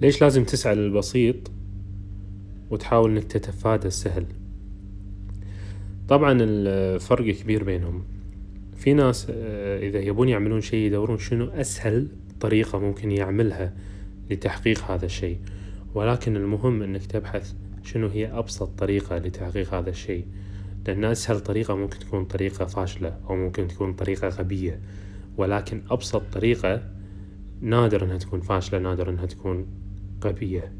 ليش لازم تسعى للبسيط وتحاول إنك تتفادى السهل؟ طبعا الفرق كبير بينهم. في ناس آه، إذا يبون يعملون شيء يدورون شنو أسهل طريقة ممكن يعملها لتحقيق هذا الشيء. ولكن المهم إنك تبحث شنو هي أبسط طريقة لتحقيق هذا الشيء. لأن أسهل طريقة ممكن تكون طريقة فاشلة أو ممكن تكون طريقة غبية. ولكن أبسط طريقة نادر إنها تكون فاشلة نادر إنها تكون غبية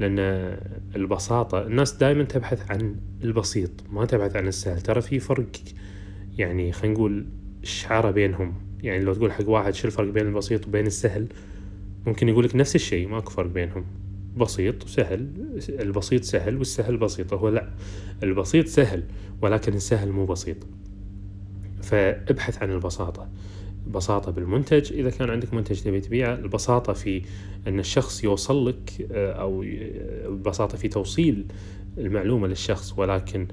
لأن البساطة الناس دائما تبحث عن البسيط ما تبحث عن السهل. ترى في فرق يعني خلينا نقول شعرة بينهم. يعني لو تقول حق واحد شو الفرق بين البسيط وبين السهل؟ ممكن يقولك نفس الشيء ماكو فرق بينهم. بسيط وسهل البسيط سهل والسهل بسيط. هو لا البسيط سهل ولكن السهل مو بسيط. فابحث عن البساطة. بساطة بالمنتج. إذا كان عندك منتج تبي تبيعه البساطة في أن الشخص يوصل لك آه، أو البساطة في توصيل المعلومة للشخص ولكن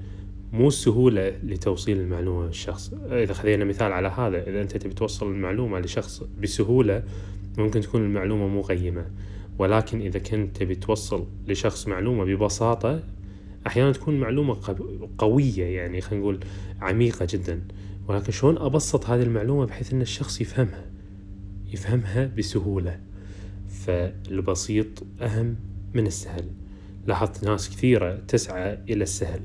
مو السهولة لتوصيل المعلومة للشخص. إذا خذينا مثال على هذا إذا أنت تبي توصل المعلومة لشخص بسهولة ممكن تكون المعلومة مو قيمة. ولكن إذا كنت تبي توصل لشخص معلومة ببساطة أحيانا تكون معلومة قوية يعني خلينا نقول عميقة جدا. ولكن شلون أبسط هذه المعلومة بحيث أن الشخص يفهمها؟ يفهمها بسهولة. فالبسيط أهم من السهل. لاحظت ناس كثيرة تسعى إلى السهل.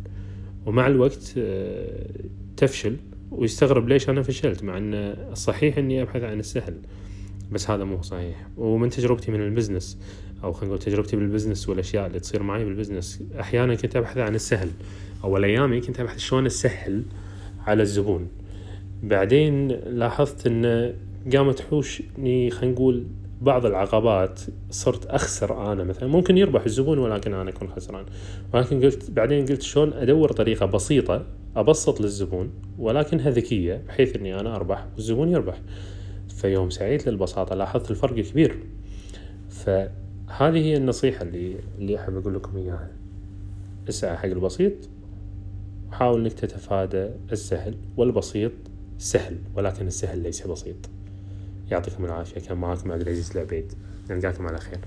ومع الوقت آه، تفشل ويستغرب ليش أنا فشلت مع أن الصحيح أني أبحث عن السهل. بس هذا مو صحيح. ومن تجربتي من البزنس أو خلينا نقول تجربتي بال business والأشياء اللي تصير معي بال business أحيانا كنت أبحث عن السهل. أول أيامي كنت أبحث شلون أسهل على الزبون. بعدين لاحظت إن قامت تحوشني خلينا نقول بعض العقبات صرت أخسر أنا مثلا. ممكن يربح الزبون ولكن أنا أكون خسران. ولكن قلت بعدين قلت شلون أدور طريقة بسيطة أبسط للزبون ولكنها ذكية بحيث إني أنا أربح والزبون يربح. فيوم سعيت للبساطة لاحظت الفرق كبير. فهذه هي النصيحة اللي اللي أحب أقول لكم إياها. اسعى حق البسيط وحاول إنك تتفادى السهل والبسيط سهل ولكن السهل ليس بسيط. يعطيكم العافية. كان معكم عبد العزيز العبيد. نلقاكم على خير.